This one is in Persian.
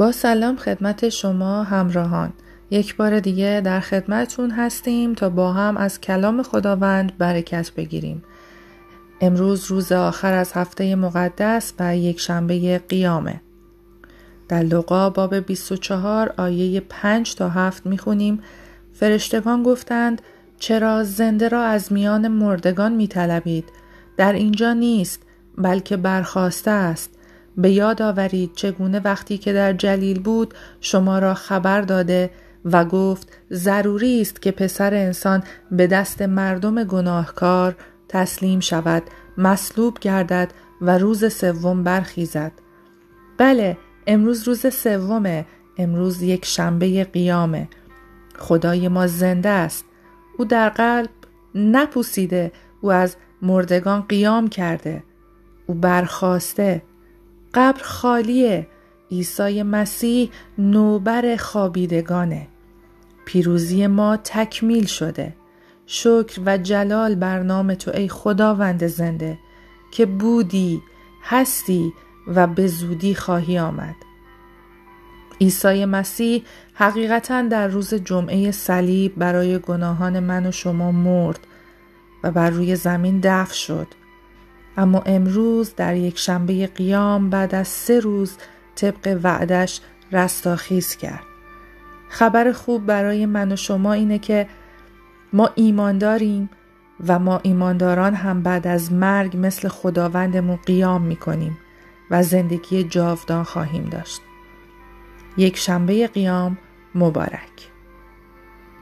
با سلام خدمت شما همراهان. یک بار دیگه در خدمتتون هستیم تا با هم از کلام خداوند برکت بگیریم. امروز روز آخر از هفته مقدس و یک شنبه قیامه. در لقا باب 24 آیه 5 تا 7 می‌خونیم. فرشتگان گفتند چرا زنده را از میان مردگان میطلبید؟ در اینجا نیست بلکه برخواسته است. به یاد آورید چگونه وقتی که در جلیل بود شما را خبر داده و گفت ضروری است که پسر انسان به دست مردم گناهکار تسلیم شود مصلوب گردد و روز سوم برخیزد. بله امروز روز سومه امروز یک شنبه قیامه. خدای ما زنده است. او در قلب نپوسیده او از مردگان قیام کرده. او برخواسته. قبر خالیه عیسی مسیح نوبر خوابیدگانه. پیروزی ما تکمیل شده. شکر و جلال بر نام تو ای خداوند زنده که بودی هستی و به زودی خواهی آمد. عیسی مسیح حقیقتا در روز جمعه صلیب برای گناهان من و شما مرد و بر روی زمین دفن شد. اما امروز در یک شنبه قیام بعد از سه روز طبق وعدش رستاخیز کرد. خبر خوب برای من و شما اینه که ما ایمان داریم و ما ایمانداران هم بعد از مرگ مثل خداوندمون قیام می‌کنیم و زندگی جاودان خواهیم داشت. یک شنبه قیام مبارک.